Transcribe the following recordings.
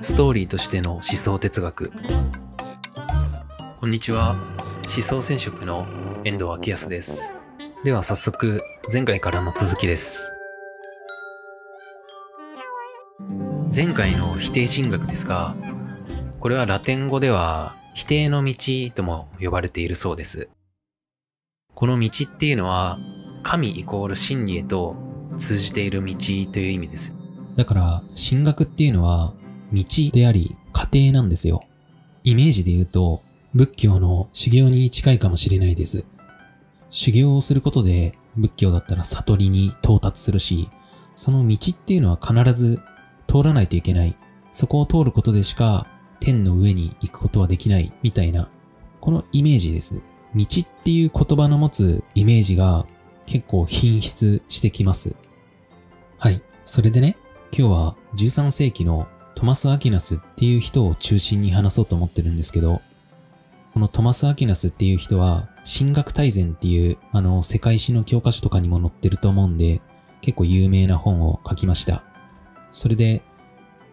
ストーリーとしての思想哲学。こんにちは。思想染色の遠藤明康です。では早速前回からの続きです。前回の否定神学ですがこれはラテン語では否定の道とも呼ばれているそうです。この道っていうのは神イコール真理へと通じている道という意味ですだから、神学っていうのは、道であり、過程なんですよ。イメージで言うと、仏教の修行に近いかもしれないです。修行をすることで、仏教だったら悟りに到達するし、その道っていうのは必ず通らないといけない。そこを通ることでしか、天の上に行くことはできない、みたいな、このイメージです。道っていう言葉の持つイメージが結構品質してきます。はい。それでね、今日は13世紀のトマス・アキナスっていう人を中心に話そうと思ってるんですけど、このトマス・アキナスっていう人は、神学大全っていう、あの、世界史の教科書とかにも載ってると思うんで、結構有名な本を書きました。それで、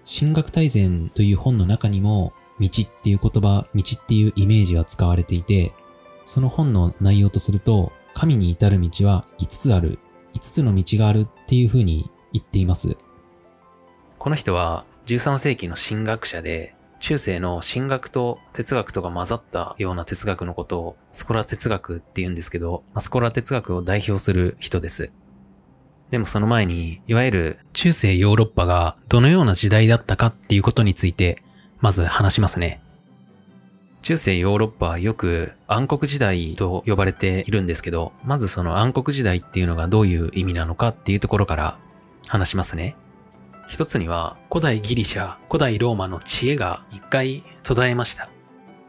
神学大全という本の中にも、道っていう言葉、道っていうイメージが使われていて、その本の内容とすると、神に至る道は5つある、5つの道があるっていう風に言っています。この人は13世紀の神学者で、中世の神学と哲学とが混ざったような哲学のことをスコラ哲学って言うんですけど、スコラ哲学を代表する人です。でもその前に、いわゆる中世ヨーロッパがどのような時代だったかっていうことについて、まず話しますね。中世ヨーロッパはよく暗黒時代と呼ばれているんですけど、まずその暗黒時代っていうのがどういう意味なのかっていうところから話しますね。一つには古代ギリシャ、古代ローマの知恵が一回途絶えました。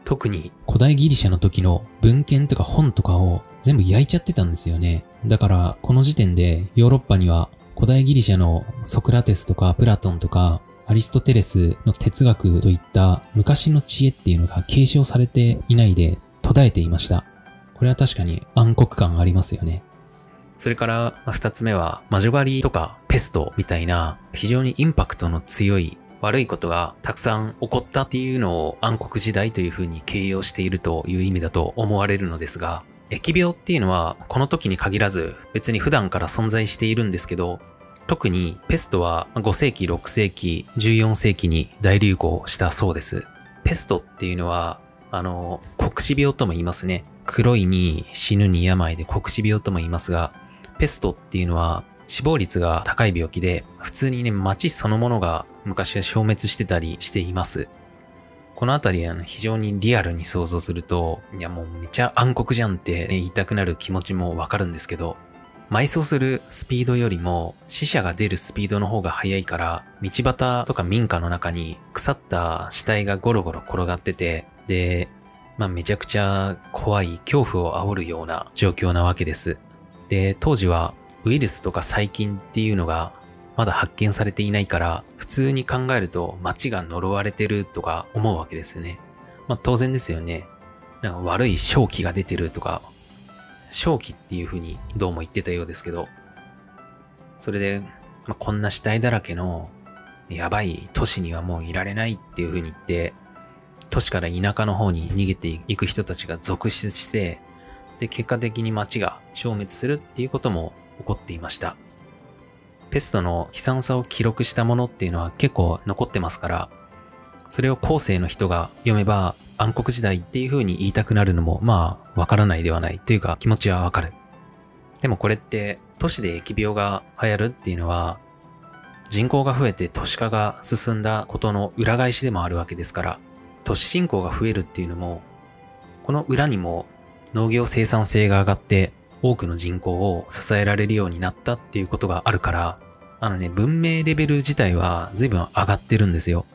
特に古代ギリシャの時の文献とか本とかを全部焼いちゃってたんですよね。だから、この時点でヨーロッパには古代ギリシャのソクラテスとかプラトンとかアリストテレスの哲学といった昔の知恵っていうのが継承されていないで途絶えていました。これは確かに暗黒感ありますよね。それから二つ目は魔女狩りとかペストみたいな非常にインパクトの強い悪いことがたくさん起こったっていうのを暗黒時代というふうに形容しているという意味だと思われるのですが、疫病っていうのはこの時に限らず別に普段から存在しているんですけど、特にペストは5世紀、6世紀、14世紀に大流行したそうです。ペストっていうのは、あの、黒死病とも言いますね。黒いに死ぬに病で黒死病とも言いますが、ペストっていうのは死亡率が高い病気で、普通にね、街そのものが昔は消滅してたりしています。このあたりは非常にリアルに想像すると、いやもうめちゃ暗黒じゃんって、言いたくなる気持ちもわかるんですけど、埋葬するスピードよりも死者が出るスピードの方が速いから、道端とか民家の中に腐った死体がゴロゴロ転がってて、で、まあめちゃくちゃ怖い恐怖を煽るような状況なわけです。で、当時はウイルスとか細菌っていうのがまだ発見されていないから、普通に考えると街が呪われてるとか思うわけですよね。まあ当然ですよね。なんか悪い正気が出てるとか、正気っていう風にどうも言ってたようですけど、それで、まあ、こんな死体だらけのやばい都市にはもういられないっていう風に言って、都市から田舎の方に逃げていく人たちが続出して、で、結果的に街が消滅するっていうことも起こっていました。ペストの悲惨さを記録したものっていうのは結構残ってますから、それを後世の人が読めば暗黒時代っていう風に言いたくなるのもまあわからないではないというか気持ちはわかる。でもこれって都市で疫病が流行るっていうのは人口が増えて都市化が進んだことの裏返しでもあるわけですから都市人口が増えるっていうのもこの裏にも農業生産性が上がって多くの人口を支えられるようになったっていうことがあるから、あのね、文明レベル自体は随分上がってるんですよ。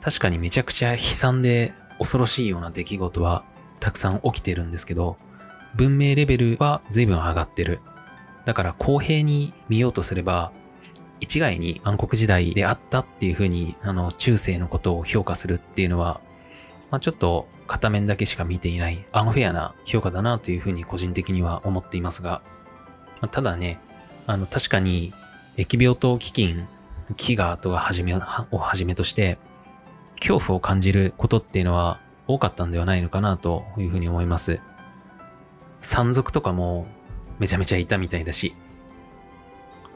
確かにめちゃくちゃ悲惨で恐ろしいような出来事はたくさん起きてるんですけど、文明レベルは随分上がってる。だから公平に見ようとすれば、一概に暗黒時代であったっていうふうに、あの、中世のことを評価するっていうのは、まあ、ちょっと片面だけしか見ていないアンフェアな評価だなというふうに個人的には思っていますが、まあ、ただね、あの、確かに、疫病と飢饉、飢餓とかはじめ、をはじめとして、恐怖を感じることっていうのは多かったんではないのかなというふうに思います。山賊とかもめちゃめちゃいたみたいだし、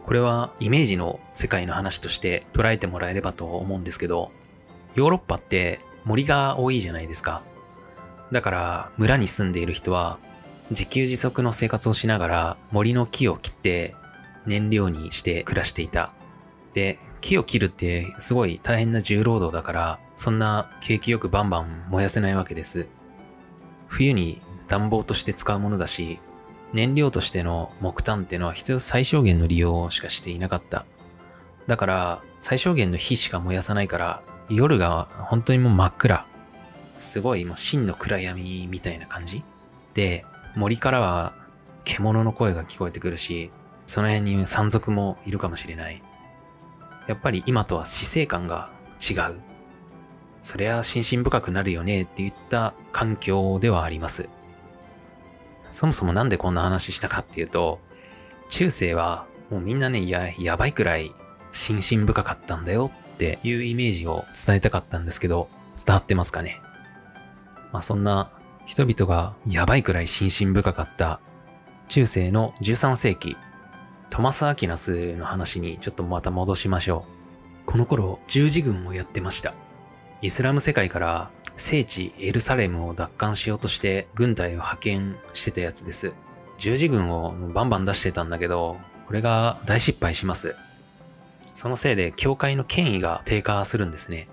これはイメージの世界の話として捉えてもらえればと思うんですけど、ヨーロッパって森が多いじゃないですか。だから村に住んでいる人は自給自足の生活をしながら森の木を切って燃料にして暮らしていた。で、木を切るってすごい大変な重労働だから、そんな景気よくバンバン燃やせないわけです。冬に暖房として使うものだし、燃料としての木炭っていうのは必要最小限の利用しかしていなかった。だから、最小限の火しか燃やさないから、夜が本当にもう真っ暗。すごいもう真の暗闇みたいな感じで、森からは獣の声が聞こえてくるし、その辺に山賊もいるかもしれない。やっぱり今とは死生観が違う。そりゃ心身深くなるよねって言った環境ではあります。そもそもなんでこんな話したかっていうと、中世はもうみんなね、や、やばいくらい心身深かったんだよっていうイメージを伝えたかったんですけど、伝わってますかね？まあそんな人々がやばいくらい心身深かった中世の13世紀、トマス・アキナスの話にちょっとまた戻しましょう。この頃、十字軍をやってました。イスラム世界から聖地エルサレムを奪還しようとして軍隊を派遣してたやつです。十字軍をバンバン出してたんだけど、これが大失敗します。そのせいで教会の権威が低下するんですね。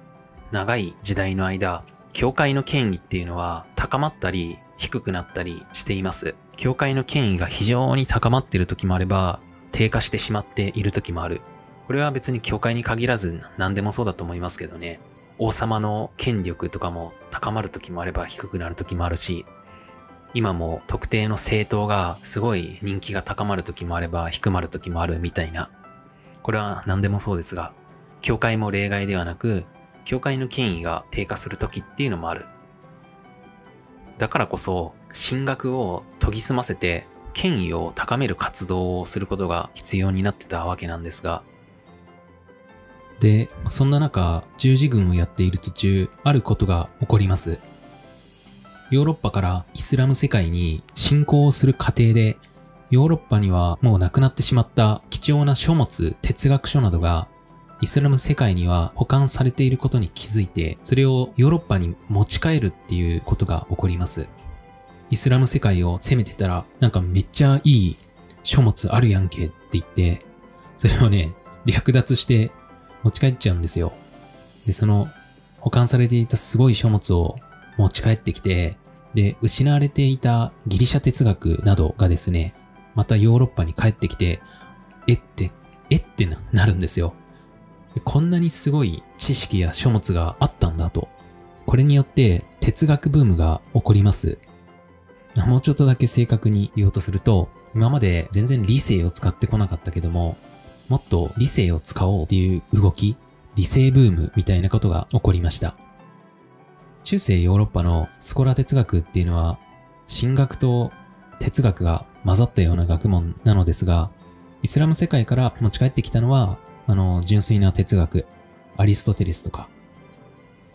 長い時代の間、教会の権威っていうのは高まったり低くなったりしています。教会の権威が非常に高まっている時もあれば、低下してしまっている時もある。これは別に教会に限らず何でもそうだと思いますけどね。王様の権力とかも高まる時もあれば低くなる時もあるし、今も特定の政党がすごい人気が高まる時もあれば低まる時もあるみたいな。これは何でもそうですが、教会も例外ではなく、教会の権威が低下する時っていうのもある。だからこそ、進学を研ぎ澄ませて、権威を高める活動をすることが必要になってたわけなんですが。で、そんな中、十字軍をやっている途中、あることが起こります。ヨーロッパからイスラム世界に侵攻をする過程で、ヨーロッパにはもうなくなってしまった貴重な書物、哲学書などがイスラム世界には保管されていることに気づいて、それをヨーロッパに持ち帰るっていうことが起こります。イスラム世界を攻めてたら、なんかめっちゃいい書物あるやんけって言って、それをね、略奪して持ち帰っちゃうんですよ。で、その保管されていたすごい書物を持ち帰ってきて、で、失われていたギリシャ哲学などがですね、またヨーロッパに帰ってきて、えって、えってなるんですよ。こんなにすごい知識や書物があったんだと。これによって哲学ブームが起こります。もうちょっとだけ正確に言おうとすると、今まで全然理性を使ってこなかったけども、もっと理性を使おうっていう動き、理性ブームみたいなことが起こりました。中世ヨーロッパのスコラ哲学っていうのは、神学と哲学が混ざったような学問なのですが、イスラム世界から持ち帰ってきたのは、あの、純粋な哲学、アリストテレスとか、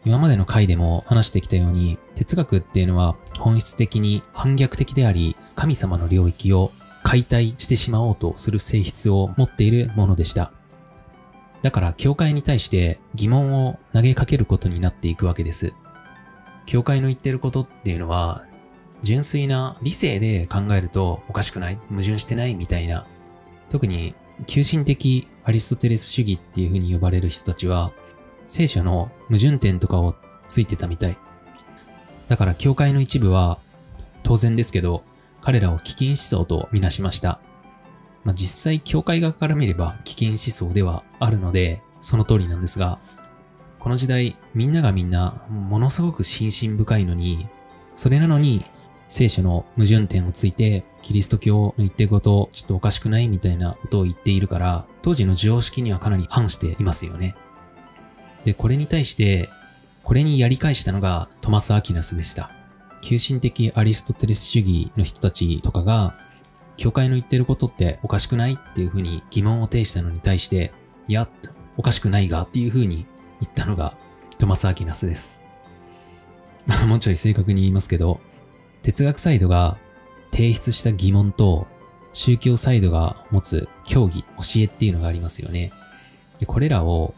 今までの回でも話してきたように、哲学っていうのは本質的に反逆的であり、神様の領域を解体してしまおうとする性質を持っているものでした。だから、教会に対して疑問を投げかけることになっていくわけです。教会の言ってることっていうのは、純粋な理性で考えるとおかしくない矛盾してないみたいな。特に急進的アリストテレス主義っていう風に呼ばれる人たちは、聖書の矛盾点とかをついてたみたい。だから教会の一部は、当然ですけど、彼らを危険思想とみなしました。まあ、実際教会側から見れば危険思想ではあるので、その通りなんですが、この時代、みんながみんなものすごく心身深いのに、それなのに聖書の矛盾点をついて、キリスト教の言ってること、ちょっとおかしくないみたいなことを言っているから、当時の常識にはかなり反していますよね。で、これに対して、これにやり返したのがトマス・アキナスでした。急進的アリストテレス主義の人たちとかが、教会の言ってることっておかしくないっていうふうに疑問を呈したのに対して、いや、おかしくないがっていうふうに言ったのがトマス・アキナスです。まあもうちょい正確に言いますけど、哲学サイドが提出した疑問と宗教サイドが持つ教義、教えっていうのがありますよね。で、これらを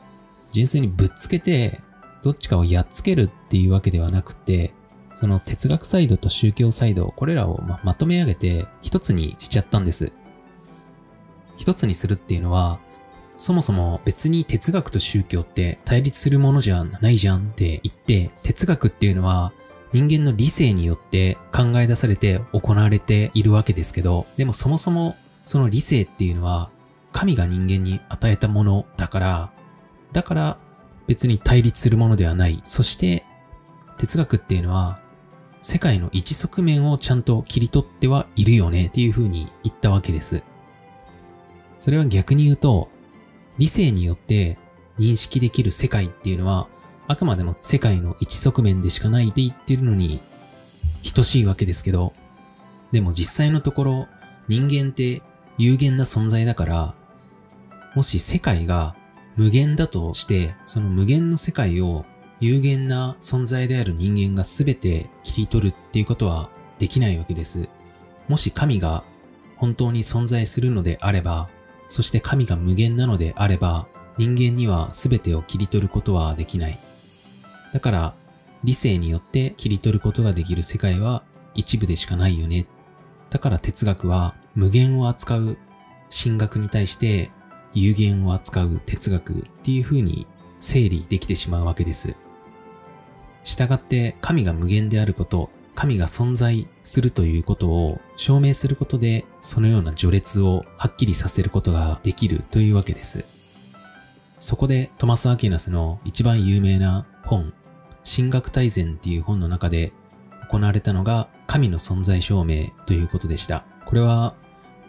純粋にぶっつけて、どっちかをやっつけるっていうわけではなくて、その哲学サイドと宗教サイド、これらをままとめ上げて一つにしちゃったんです。一つにするっていうのは、そもそも別に哲学と宗教って対立するものじゃないじゃんって言って、哲学っていうのは人間の理性によって考え出されて行われているわけですけど、でもそもそもその理性っていうのは神が人間に与えたものだから、だから別に対立するものではない。そして哲学っていうのは世界の一側面をちゃんと切り取ってはいるよねっていうふうに言ったわけです。それは逆に言うと、理性によって認識できる世界っていうのは、あくまでも世界の一側面でしかないって言ってるのに、等しいわけですけど、でも実際のところ、人間って有限な存在だから、もし世界が無限だとして、その無限の世界を有限な存在である人間が全て切り取るっていうことはできないわけです。もし神が本当に存在するのであれば、そして神が無限なのであれば、人間には全てを切り取ることはできない。だから、理性によって切り取ることができる世界は一部でしかないよね。だから哲学は無限を扱う神学に対して有限を扱う哲学っていう風に整理できてしまうわけです。従って神が無限であること、神が存在するということを証明することで、そのような序列をはっきりさせることができるというわけです。そこでトマス・アキナスの一番有名な本、神学大全っていう本の中で行われたのが神の存在証明ということでした。これは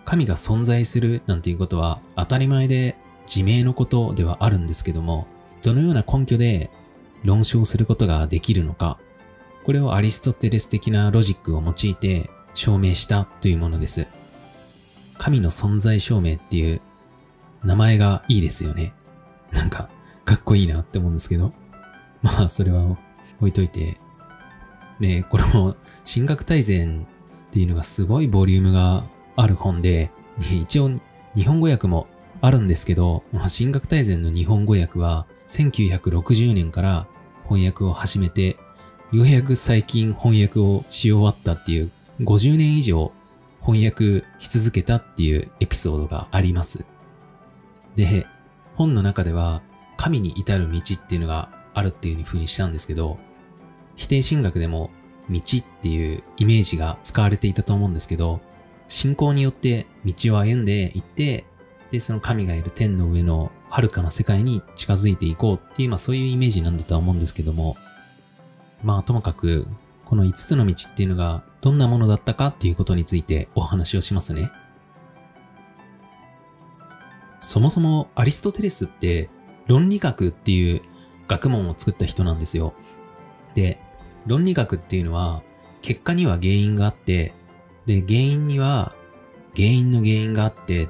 神が存在するなんていうことは当たり前で自明のことではあるんですけども、どのような根拠で論証することができるのか、これをアリストテレス的なロジックを用いて証明したというものです。神の存在証明っていう名前がいいですよね。なんか、かっこいいなって思うんですけど。まあ、それは置いといて。ねこれも、神学大全っていうのがすごいボリュームがある本で、ね、一応日本語訳もあるんですけど、まあ神学大全の日本語訳は1960年から翻訳を始めて、ようやく最近翻訳をし終わったっていう、50年以上翻訳し続けたっていうエピソードがあります。で、本の中では神に至る道っていうのがあるっていう風にしたんですけど、否定神学でも道っていうイメージが使われていたと思うんですけど、信仰によって道を歩んでいって、で、その神がいる天の上の遥かな世界に近づいていこうっていう、まあそういうイメージなんだとは思うんですけども、まあともかく、この5つの道っていうのがどんなものだったかっていうことについてお話をしますね。そもそもアリストテレスって論理学っていう学問を作った人なんですよ。で、論理学っていうのは結果には原因があって、で、原因には原因の原因があって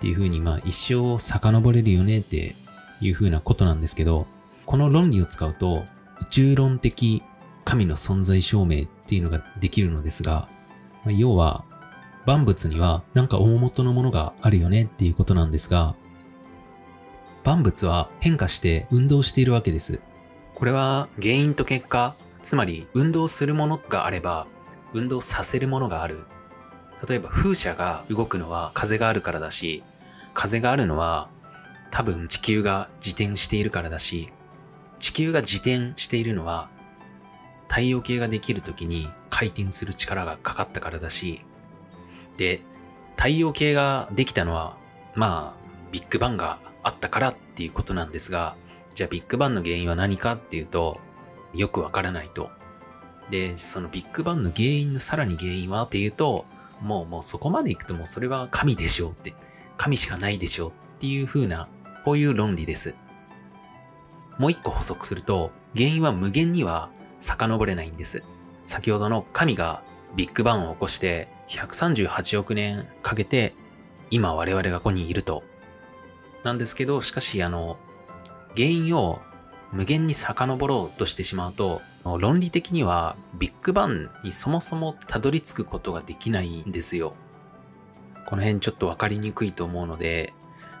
っていう風にまあ一生遡れるよねっていう風なことなんですけど、この論理を使うと宇宙論的神の存在証明っていうのができるのですが、まあ要は万物にはなんか大元のものがあるよねっていうことなんですが、万物は変化して運動しているわけです。これは原因と結果、つまり運動するものがあれば、運動させるものがある。例えば風車が動くのは風があるからだし、風があるのは多分地球が自転しているからだし、地球が自転しているのは太陽系ができる時に回転する力がかかったからだし、で、太陽系ができたのは、まあ、ビッグバンがあったからっていうことなんですが、じゃあビッグバンの原因は何かっていうと、よくわからないと。で、そのビッグバンの原因のさらに原因はっていうと、もうもうそこまで行くともうそれは神でしょうって、神しかないでしょうっていう風な、こういう論理です。もう一個補足すると、原因は無限には遡れないんです。先ほどの神がビッグバンを起こして、138億年かけて今我々がここにいると。なんですけど、しかしあの、原因を無限に遡ろうとしてしまうと、論理的にはビッグバンにそもそもたどり着くことができないんですよ。この辺ちょっとわかりにくいと思うので、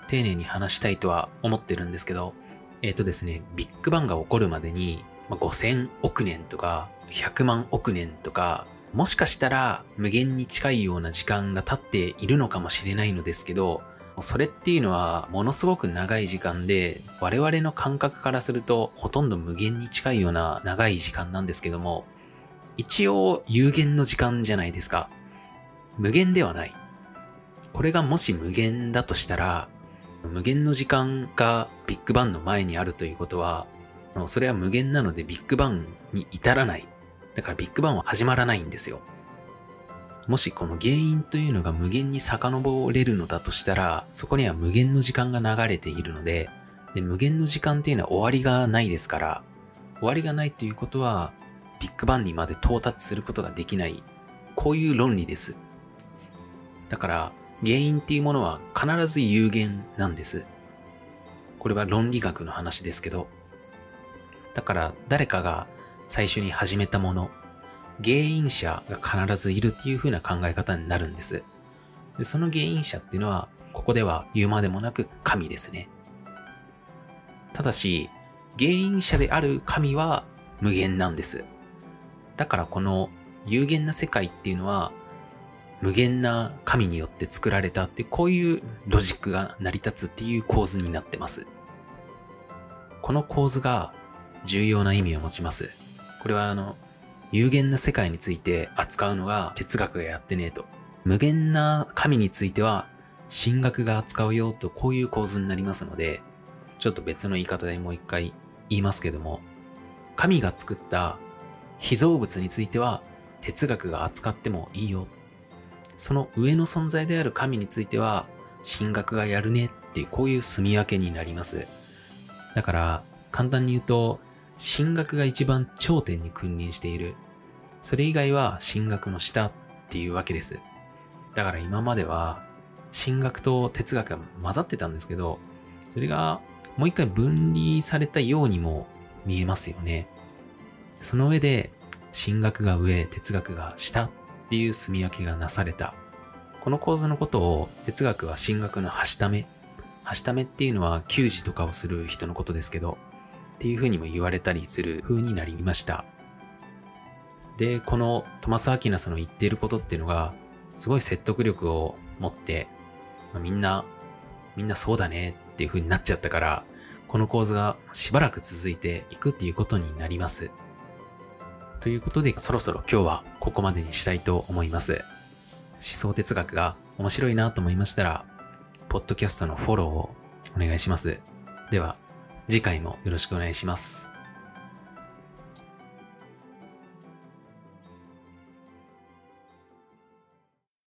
丁寧に話したいとは思ってるんですけど、えっ、ー、とですね、ビッグバンが起こるまでに5000億年とか100万億年とか、もしかしたら無限に近いような時間が経っているのかもしれないのですけど、それっていうのはものすごく長い時間で、我々の感覚からするとほとんど無限に近いような長い時間なんですけども、一応有限の時間じゃないですか。無限ではない。これがもし無限だとしたら、無限の時間がビッグバンの前にあるということは、それは無限なのでビッグバンに至らない。だからビッグバンは始まらないんですよ。もしこの原因というのが無限に遡れるのだとしたら、そこには無限の時間が流れているので、で無限の時間っていうのは終わりがないですから、終わりがないっていうことは、ビッグバンにまで到達することができない、こういう論理です。だから、原因っていうものは必ず有限なんです。これは論理学の話ですけど、だから誰かが最初に始めたもの、原因者が必ずいるっていう風な考え方になるんです。でその原因者っていうのは、ここでは言うまでもなく神ですね。ただし、原因者である神は無限なんです。だからこの有限な世界っていうのは、無限な神によって作られたってこういうロジックが成り立つっていう構図になってます。この構図が重要な意味を持ちます。これはあの、有限な世界について扱うのが哲学がやってねえと。無限な神については神学が扱うよとこういう構図になりますので、ちょっと別の言い方でもう一回言いますけども、神が作った被造物については哲学が扱ってもいいよ。その上の存在である神については神学がやるねっていうこういう住み分けになります。だから簡単に言うと進学が一番頂点に君臨している。それ以外は進学の下っていうわけです。だから今までは進学と哲学が混ざってたんですけど、それがもう一回分離されたようにも見えますよね。その上で進学が上、哲学が下っていう住み分けがなされた。この構図のことを哲学は進学のはしため。はしためっていうのは給仕とかをする人のことですけど、っていうふうにも言われたりする風になりました。で、このトマス・アキナスの言っていることっていうのが、すごい説得力を持って、みんな、みんなそうだねっていう風になっちゃったから、この構図がしばらく続いていくっていうことになります。ということで、そろそろ今日はここまでにしたいと思います。思想哲学が面白いなと思いましたら、ポッドキャストのフォローをお願いします。では、次回もよろしくお願いします。